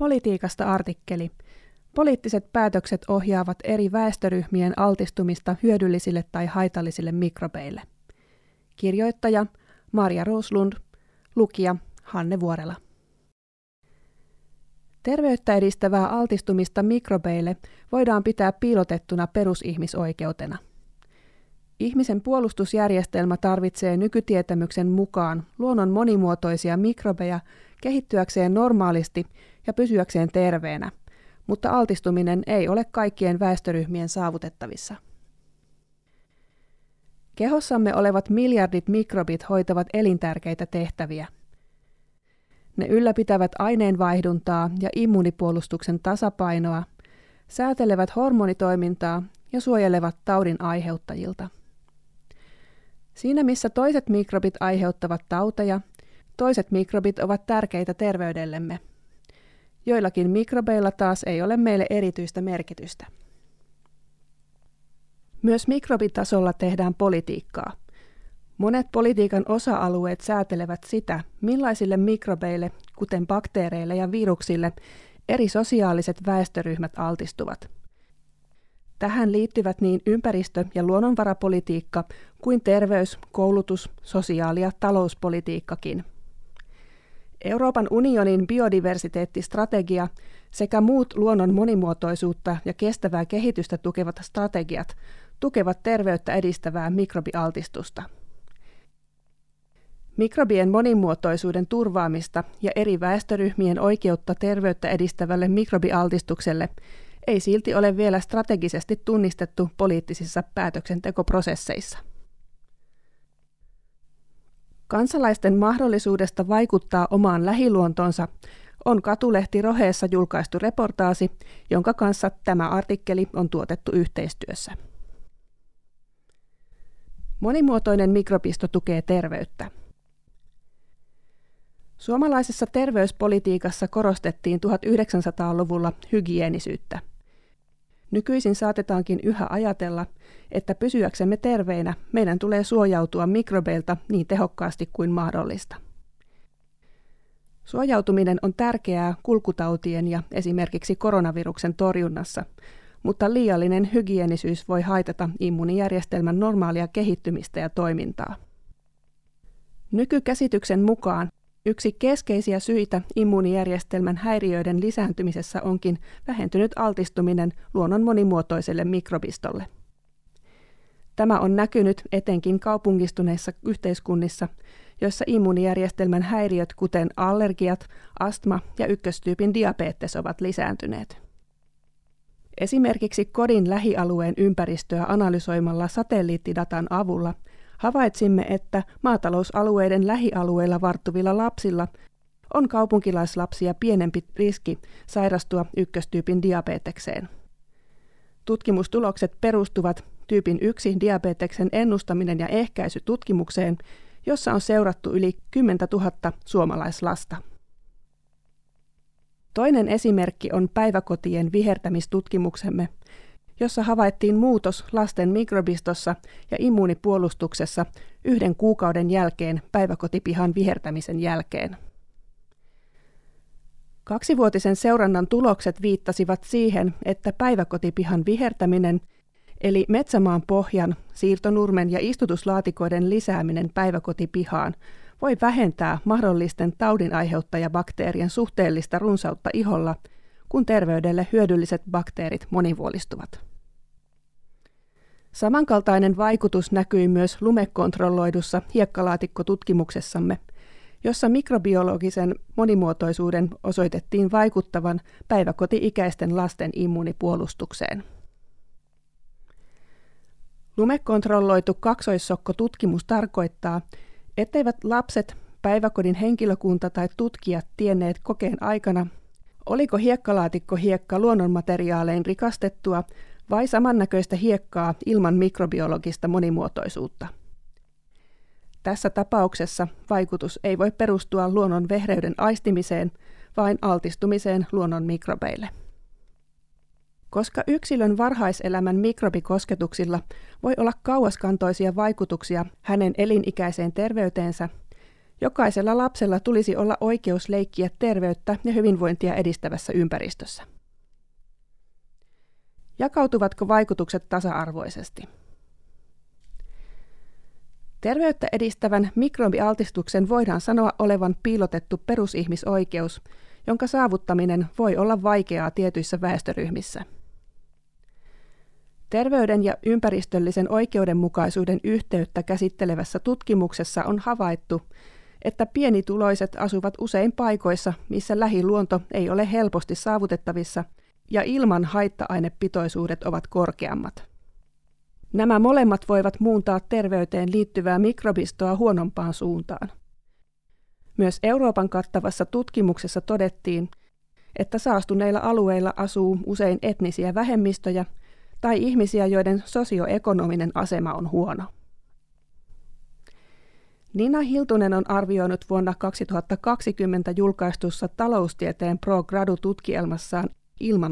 Politiikasta artikkeli. Poliittiset päätökset ohjaavat eri väestöryhmien altistumista hyödyllisille tai haitallisille mikrobeille. Kirjoittaja Maria Roslund, lukija Hanne Vuorela. Terveyttä edistävää altistumista mikrobeille voidaan pitää piilotettuna perusihmisoikeutena. Ihmisen puolustusjärjestelmä tarvitsee nykytietämyksen mukaan luonnon monimuotoisia mikrobeja kehittyäkseen normaalisti ja pysyäkseen terveenä, mutta altistuminen ei ole kaikkien väestöryhmien saavutettavissa. Kehossamme olevat miljardit mikrobit hoitavat elintärkeitä tehtäviä. Ne ylläpitävät aineenvaihduntaa ja immunipuolustuksen tasapainoa, säätelevät hormonitoimintaa ja suojelevat taudin aiheuttajilta. Siinä missä toiset mikrobit aiheuttavat tauteja, toiset mikrobit ovat tärkeitä terveydellemme. Joillakin mikrobeilla taas ei ole meille erityistä merkitystä. Myös mikrobitasolla tehdään politiikkaa. Monet politiikan osa-alueet säätelevät sitä, millaisille mikrobeille, kuten bakteereille ja viruksille, eri sosiaaliset väestöryhmät altistuvat. Tähän liittyvät niin ympäristö- ja luonnonvarapolitiikka kuin terveys-, koulutus-, sosiaali- ja talouspolitiikkakin. Euroopan unionin biodiversiteettistrategia sekä muut luonnon monimuotoisuutta ja kestävää kehitystä tukevat strategiat tukevat terveyttä edistävää mikrobialtistusta. Mikrobien monimuotoisuuden turvaamista ja eri väestöryhmien oikeutta terveyttä edistävälle mikrobialtistukselle ei silti ole vielä strategisesti tunnistettu poliittisissa päätöksentekoprosesseissa. Kansalaisten mahdollisuudesta vaikuttaa omaan lähiluontonsa on Katulehti Roheessa julkaistu reportaasi, jonka kanssa tämä artikkeli on tuotettu yhteistyössä. Monimuotoinen mikrobisto tukee terveyttä. Suomalaisessa terveyspolitiikassa korostettiin 1900-luvulla hygienisyyttä. Nykyisin saatetaankin yhä ajatella, että pysyäksemme terveinä meidän tulee suojautua mikrobeilta niin tehokkaasti kuin mahdollista. Suojautuminen on tärkeää kulkutautien ja esimerkiksi koronaviruksen torjunnassa, mutta liiallinen hygienisyys voi haitata immunijärjestelmän normaalia kehittymistä ja toimintaa. Nykykäsityksen mukaan Yksi keskeisiä syitä immuunijärjestelmän häiriöiden lisääntymisessä onkin vähentynyt altistuminen luonnon monimuotoiselle mikrobistolle. Tämä on näkynyt etenkin kaupungistuneissa yhteiskunnissa, joissa immuunijärjestelmän häiriöt kuten allergiat, astma ja ykköstyypin diabetes ovat lisääntyneet. Esimerkiksi kodin lähialueen ympäristöä analysoimalla satelliittidatan avulla – havaitsimme, että maatalousalueiden lähialueilla varttuvilla lapsilla on kaupunkilaislapsia pienempi riski sairastua ykköstyypin diabetekseen. Tutkimustulokset perustuvat tyypin 1 diabeteksen ennustaminen ja ehkäisy tutkimukseen, jossa on seurattu yli 10 000 suomalaislasta. Toinen esimerkki on päiväkotien vihertämistutkimuksemme, jossa havaittiin muutos lasten mikrobistossa ja immuunipuolustuksessa yhden kuukauden jälkeen päiväkotipihan vihertämisen jälkeen. Kaksivuotisen seurannan tulokset viittasivat siihen, että päiväkotipihan vihertäminen, eli metsämaan pohjan, siirtonurmen ja istutuslaatikoiden lisääminen päiväkotipihaan, voi vähentää mahdollisten taudinaiheuttajabakteerien suhteellista runsautta iholla, kun terveydelle hyödylliset bakteerit monivuolistuvat. Samankaltainen vaikutus näkyi myös lumekontrolloidussa hiekkalaatikko-tutkimuksessamme, jossa mikrobiologisen monimuotoisuuden osoitettiin vaikuttavan päiväkoti-ikäisten lasten immuunipuolustukseen. Lumekontrolloitu kaksoissokko-tutkimus tarkoittaa, etteivät lapset, päiväkodin henkilökunta tai tutkijat tienneet kokeen aikana, oliko hiekkalaatikko hiekka luonnonmateriaalein rikastettua vai samannäköistä hiekkaa ilman mikrobiologista monimuotoisuutta. Tässä tapauksessa vaikutus ei voi perustua luonnon vehreyden aistimiseen, vain altistumiseen luonnon mikrobeille. Koska yksilön varhaiselämän mikrobikosketuksilla voi olla kauaskantoisia vaikutuksia hänen elinikäiseen terveyteensä, Jokaisella lapsella tulisi olla oikeus leikkiä terveyttä ja hyvinvointia edistävässä ympäristössä. Jakautuvatko vaikutukset tasa-arvoisesti? Terveyttä edistävän mikrobialtistuksen voidaan sanoa olevan piilotettu perusihmisoikeus, jonka saavuttaminen voi olla vaikeaa tietyissä väestöryhmissä. Terveyden ja ympäristöllisen oikeudenmukaisuuden yhteyttä käsittelevässä tutkimuksessa on havaittu, että pienituloiset asuvat usein paikoissa, missä lähiluonto ei ole helposti saavutettavissa ja ilman haitta-ainepitoisuudet ovat korkeammat. Nämä molemmat voivat muuntaa terveyteen liittyvää mikrobistoa huonompaan suuntaan. Myös Euroopan kattavassa tutkimuksessa todettiin, että saastuneilla alueilla asuu usein etnisiä vähemmistöjä tai ihmisiä, joiden sosioekonominen asema on huono. Nina Hiltunen on arvioinut vuonna 2020 julkaistussa taloustieteen Pro Gradu-tutkielmassaan ilman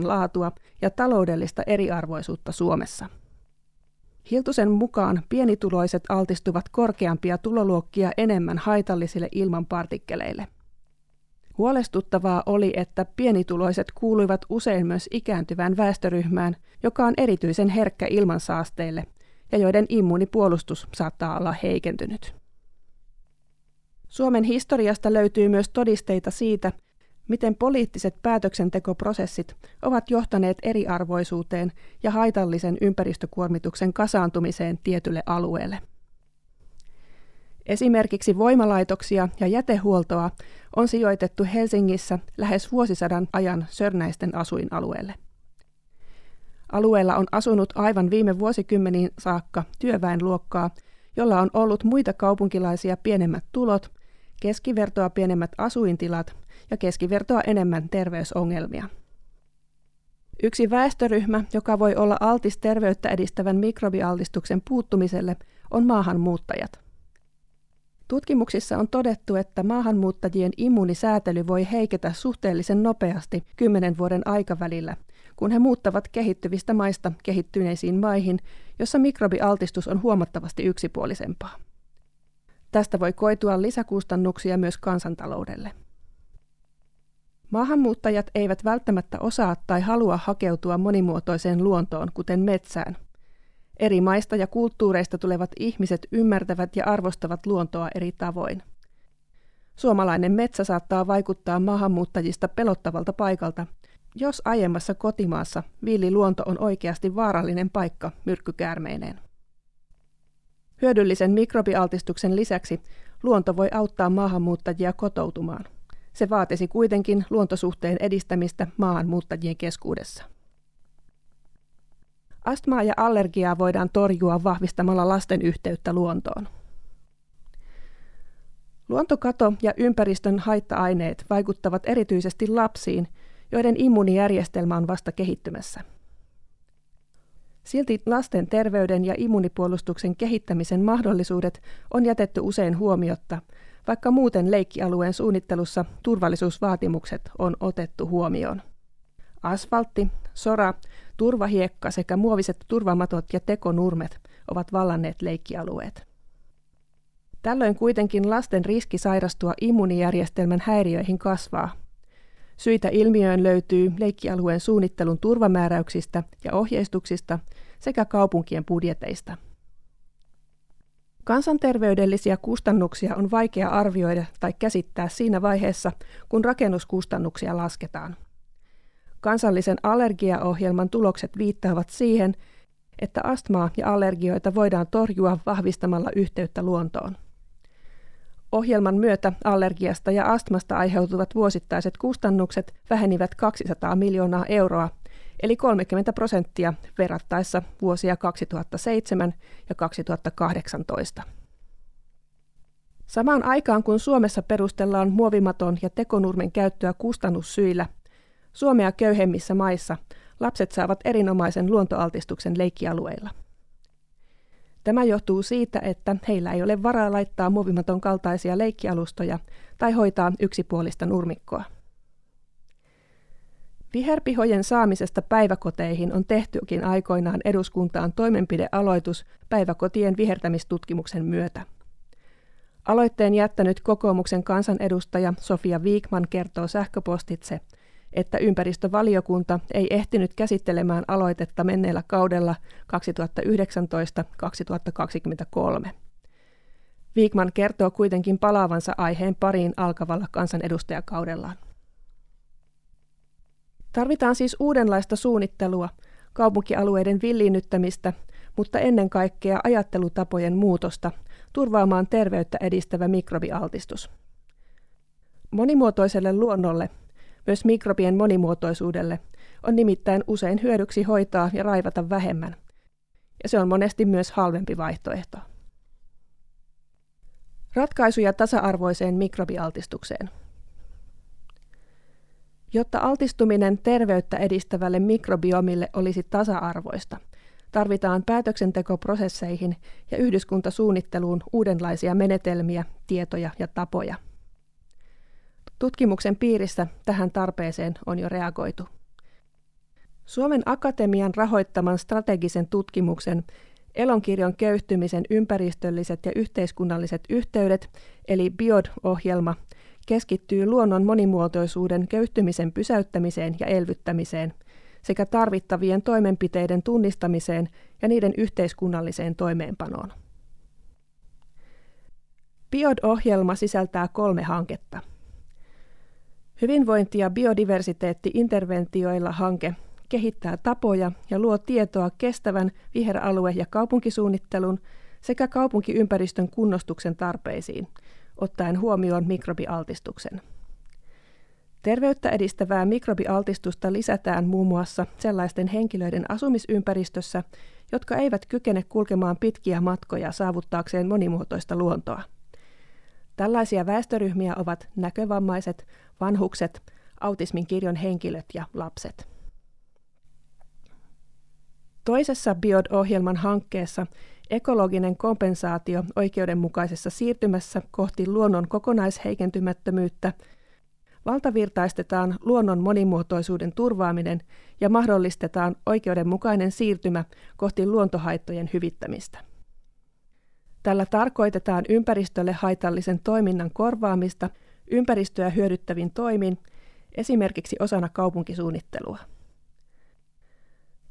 laatua ja taloudellista eriarvoisuutta Suomessa. Hiltusen mukaan pienituloiset altistuvat korkeampia tuloluokkia enemmän haitallisille ilmanpartikkeleille. Huolestuttavaa oli, että pienituloiset kuuluivat usein myös ikääntyvään väestöryhmään, joka on erityisen herkkä ilmansaasteille ja joiden immuunipuolustus saattaa olla heikentynyt. Suomen historiasta löytyy myös todisteita siitä, miten poliittiset päätöksentekoprosessit ovat johtaneet eriarvoisuuteen ja haitallisen ympäristökuormituksen kasaantumiseen tietylle alueelle. Esimerkiksi voimalaitoksia ja jätehuoltoa on sijoitettu Helsingissä lähes vuosisadan ajan sörnäisten asuinalueelle. Alueella on asunut aivan viime vuosikymmeniin saakka työväenluokkaa, jolla on ollut muita kaupunkilaisia pienemmät tulot, keskivertoa pienemmät asuintilat ja keskivertoa enemmän terveysongelmia. Yksi väestöryhmä, joka voi olla altis terveyttä edistävän mikrobialtistuksen puuttumiselle, on maahanmuuttajat. Tutkimuksissa on todettu, että maahanmuuttajien immuunisäätely voi heiketä suhteellisen nopeasti kymmenen vuoden aikavälillä, kun he muuttavat kehittyvistä maista kehittyneisiin maihin, jossa mikrobialtistus on huomattavasti yksipuolisempaa. Tästä voi koitua lisäkustannuksia myös kansantaloudelle. Maahanmuuttajat eivät välttämättä osaa tai halua hakeutua monimuotoiseen luontoon, kuten metsään. Eri maista ja kulttuureista tulevat ihmiset ymmärtävät ja arvostavat luontoa eri tavoin. Suomalainen metsä saattaa vaikuttaa maahanmuuttajista pelottavalta paikalta, jos aiemmassa kotimaassa villi luonto on oikeasti vaarallinen paikka myrkkykäärmeineen. Hyödyllisen mikrobialtistuksen lisäksi luonto voi auttaa maahanmuuttajia kotoutumaan – se vaatisi kuitenkin luontosuhteen edistämistä maahanmuuttajien keskuudessa. Astmaa ja allergiaa voidaan torjua vahvistamalla lasten yhteyttä luontoon. Luontokato ja ympäristön haitta-aineet vaikuttavat erityisesti lapsiin, joiden immuunijärjestelmä on vasta kehittymässä. Silti lasten terveyden ja immunipuolustuksen kehittämisen mahdollisuudet on jätetty usein huomiotta, vaikka muuten leikkialueen suunnittelussa turvallisuusvaatimukset on otettu huomioon. Asfaltti, sora, turvahiekka sekä muoviset turvamatot ja tekonurmet ovat vallanneet leikkialueet. Tällöin kuitenkin lasten riski sairastua immunijärjestelmän häiriöihin kasvaa. Syitä ilmiöön löytyy leikkialueen suunnittelun turvamääräyksistä ja ohjeistuksista sekä kaupunkien budjeteista – Kansanterveydellisiä kustannuksia on vaikea arvioida tai käsittää siinä vaiheessa, kun rakennuskustannuksia lasketaan. Kansallisen allergiaohjelman tulokset viittaavat siihen, että astmaa ja allergioita voidaan torjua vahvistamalla yhteyttä luontoon. Ohjelman myötä allergiasta ja astmasta aiheutuvat vuosittaiset kustannukset vähenivät 200 miljoonaa euroa eli 30 prosenttia verrattaessa vuosia 2007 ja 2018. Samaan aikaan kun Suomessa perustellaan muovimaton ja tekonurmen käyttöä kustannussyillä, Suomea köyhemmissä maissa lapset saavat erinomaisen luontoaltistuksen leikkialueilla. Tämä johtuu siitä, että heillä ei ole varaa laittaa muovimaton kaltaisia leikkialustoja tai hoitaa yksipuolista nurmikkoa. Viherpihojen saamisesta päiväkoteihin on tehtykin aikoinaan eduskuntaan toimenpidealoitus päiväkotien vihertämistutkimuksen myötä. Aloitteen jättänyt kokoomuksen kansanedustaja Sofia Viikman kertoo sähköpostitse, että ympäristövaliokunta ei ehtinyt käsittelemään aloitetta menneellä kaudella 2019-2023. Viikman kertoo kuitenkin palaavansa aiheen pariin alkavalla kansanedustajakaudellaan. Tarvitaan siis uudenlaista suunnittelua, kaupunkialueiden villiinnyttämistä, mutta ennen kaikkea ajattelutapojen muutosta turvaamaan terveyttä edistävä mikrobialtistus. Monimuotoiselle luonnolle, myös mikrobien monimuotoisuudelle, on nimittäin usein hyödyksi hoitaa ja raivata vähemmän, ja se on monesti myös halvempi vaihtoehto. Ratkaisuja tasa-arvoiseen mikrobialtistukseen. Jotta altistuminen terveyttä edistävälle mikrobiomille olisi tasa-arvoista, tarvitaan päätöksentekoprosesseihin ja yhdyskuntasuunnitteluun uudenlaisia menetelmiä, tietoja ja tapoja. Tutkimuksen piirissä tähän tarpeeseen on jo reagoitu. Suomen Akatemian rahoittaman strategisen tutkimuksen Elonkirjon köyhtymisen ympäristölliset ja yhteiskunnalliset yhteydet, eli BIOD-ohjelma, keskittyy luonnon monimuotoisuuden köyhtymisen pysäyttämiseen ja elvyttämiseen sekä tarvittavien toimenpiteiden tunnistamiseen ja niiden yhteiskunnalliseen toimeenpanoon. BIOD-ohjelma sisältää kolme hanketta. Hyvinvointi- ja biodiversiteetti-interventioilla hanke kehittää tapoja ja luo tietoa kestävän viheralue- ja kaupunkisuunnittelun sekä kaupunkiympäristön kunnostuksen tarpeisiin, ottaen huomioon mikrobialtistuksen. Terveyttä edistävää mikrobialtistusta lisätään muun muassa sellaisten henkilöiden asumisympäristössä, jotka eivät kykene kulkemaan pitkiä matkoja saavuttaakseen monimuotoista luontoa. Tällaisia väestöryhmiä ovat näkövammaiset, vanhukset, autismin kirjon henkilöt ja lapset. Toisessa BIOD-ohjelman hankkeessa ekologinen kompensaatio oikeudenmukaisessa siirtymässä kohti luonnon kokonaisheikentymättömyyttä valtavirtaistetaan luonnon monimuotoisuuden turvaaminen ja mahdollistetaan oikeudenmukainen siirtymä kohti luontohaittojen hyvittämistä. Tällä tarkoitetaan ympäristölle haitallisen toiminnan korvaamista ympäristöä hyödyttävin toimin, esimerkiksi osana kaupunkisuunnittelua.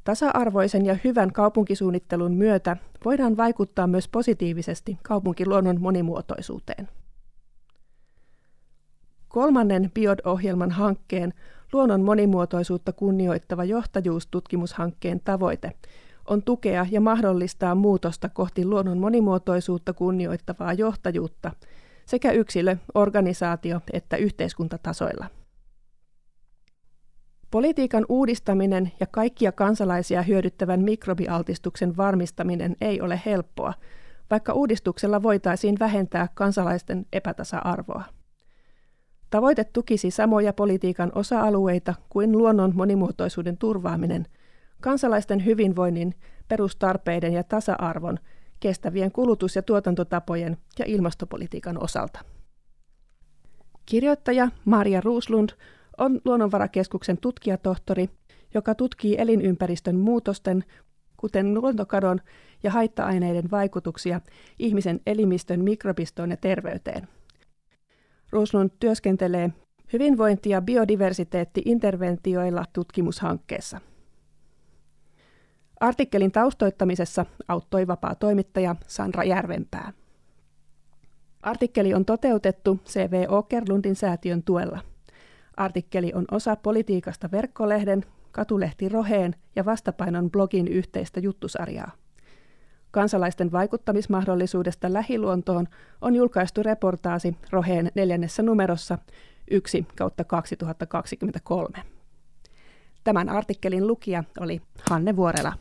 Tasa-arvoisen ja hyvän kaupunkisuunnittelun myötä voidaan vaikuttaa myös positiivisesti kaupunkiluonnon monimuotoisuuteen. Kolmannen BIOD-ohjelman hankkeen luonnon monimuotoisuutta kunnioittava johtajuustutkimushankkeen tavoite on tukea ja mahdollistaa muutosta kohti luonnon monimuotoisuutta kunnioittavaa johtajuutta sekä yksilö-, organisaatio- että yhteiskuntatasoilla. Politiikan uudistaminen ja kaikkia kansalaisia hyödyttävän mikrobialtistuksen varmistaminen ei ole helppoa, vaikka uudistuksella voitaisiin vähentää kansalaisten epätasa-arvoa. Tavoite tukisi samoja politiikan osa-alueita kuin luonnon monimuotoisuuden turvaaminen, kansalaisten hyvinvoinnin, perustarpeiden ja tasa-arvon, kestävien kulutus- ja tuotantotapojen ja ilmastopolitiikan osalta. Kirjoittaja Maria Ruuslund on Luonnonvarakeskuksen tutkijatohtori, joka tutkii elinympäristön muutosten, kuten luontokadon ja haitta-aineiden vaikutuksia ihmisen elimistön mikrobistoon ja terveyteen. Ruuslund työskentelee hyvinvointi- ja biodiversiteetti-interventioilla tutkimushankkeessa. Artikkelin taustoittamisessa auttoi vapaa toimittaja Sandra Järvenpää. Artikkeli on toteutettu CV Åkerlundin säätiön tuella. Artikkeli on osa Politiikasta verkkolehden, Katulehti Roheen ja Vastapainon blogin yhteistä juttusarjaa. Kansalaisten vaikuttamismahdollisuudesta lähiluontoon on julkaistu reportaasi Roheen neljännessä numerossa 1 kautta 2023. Tämän artikkelin lukija oli Hanne Vuorela.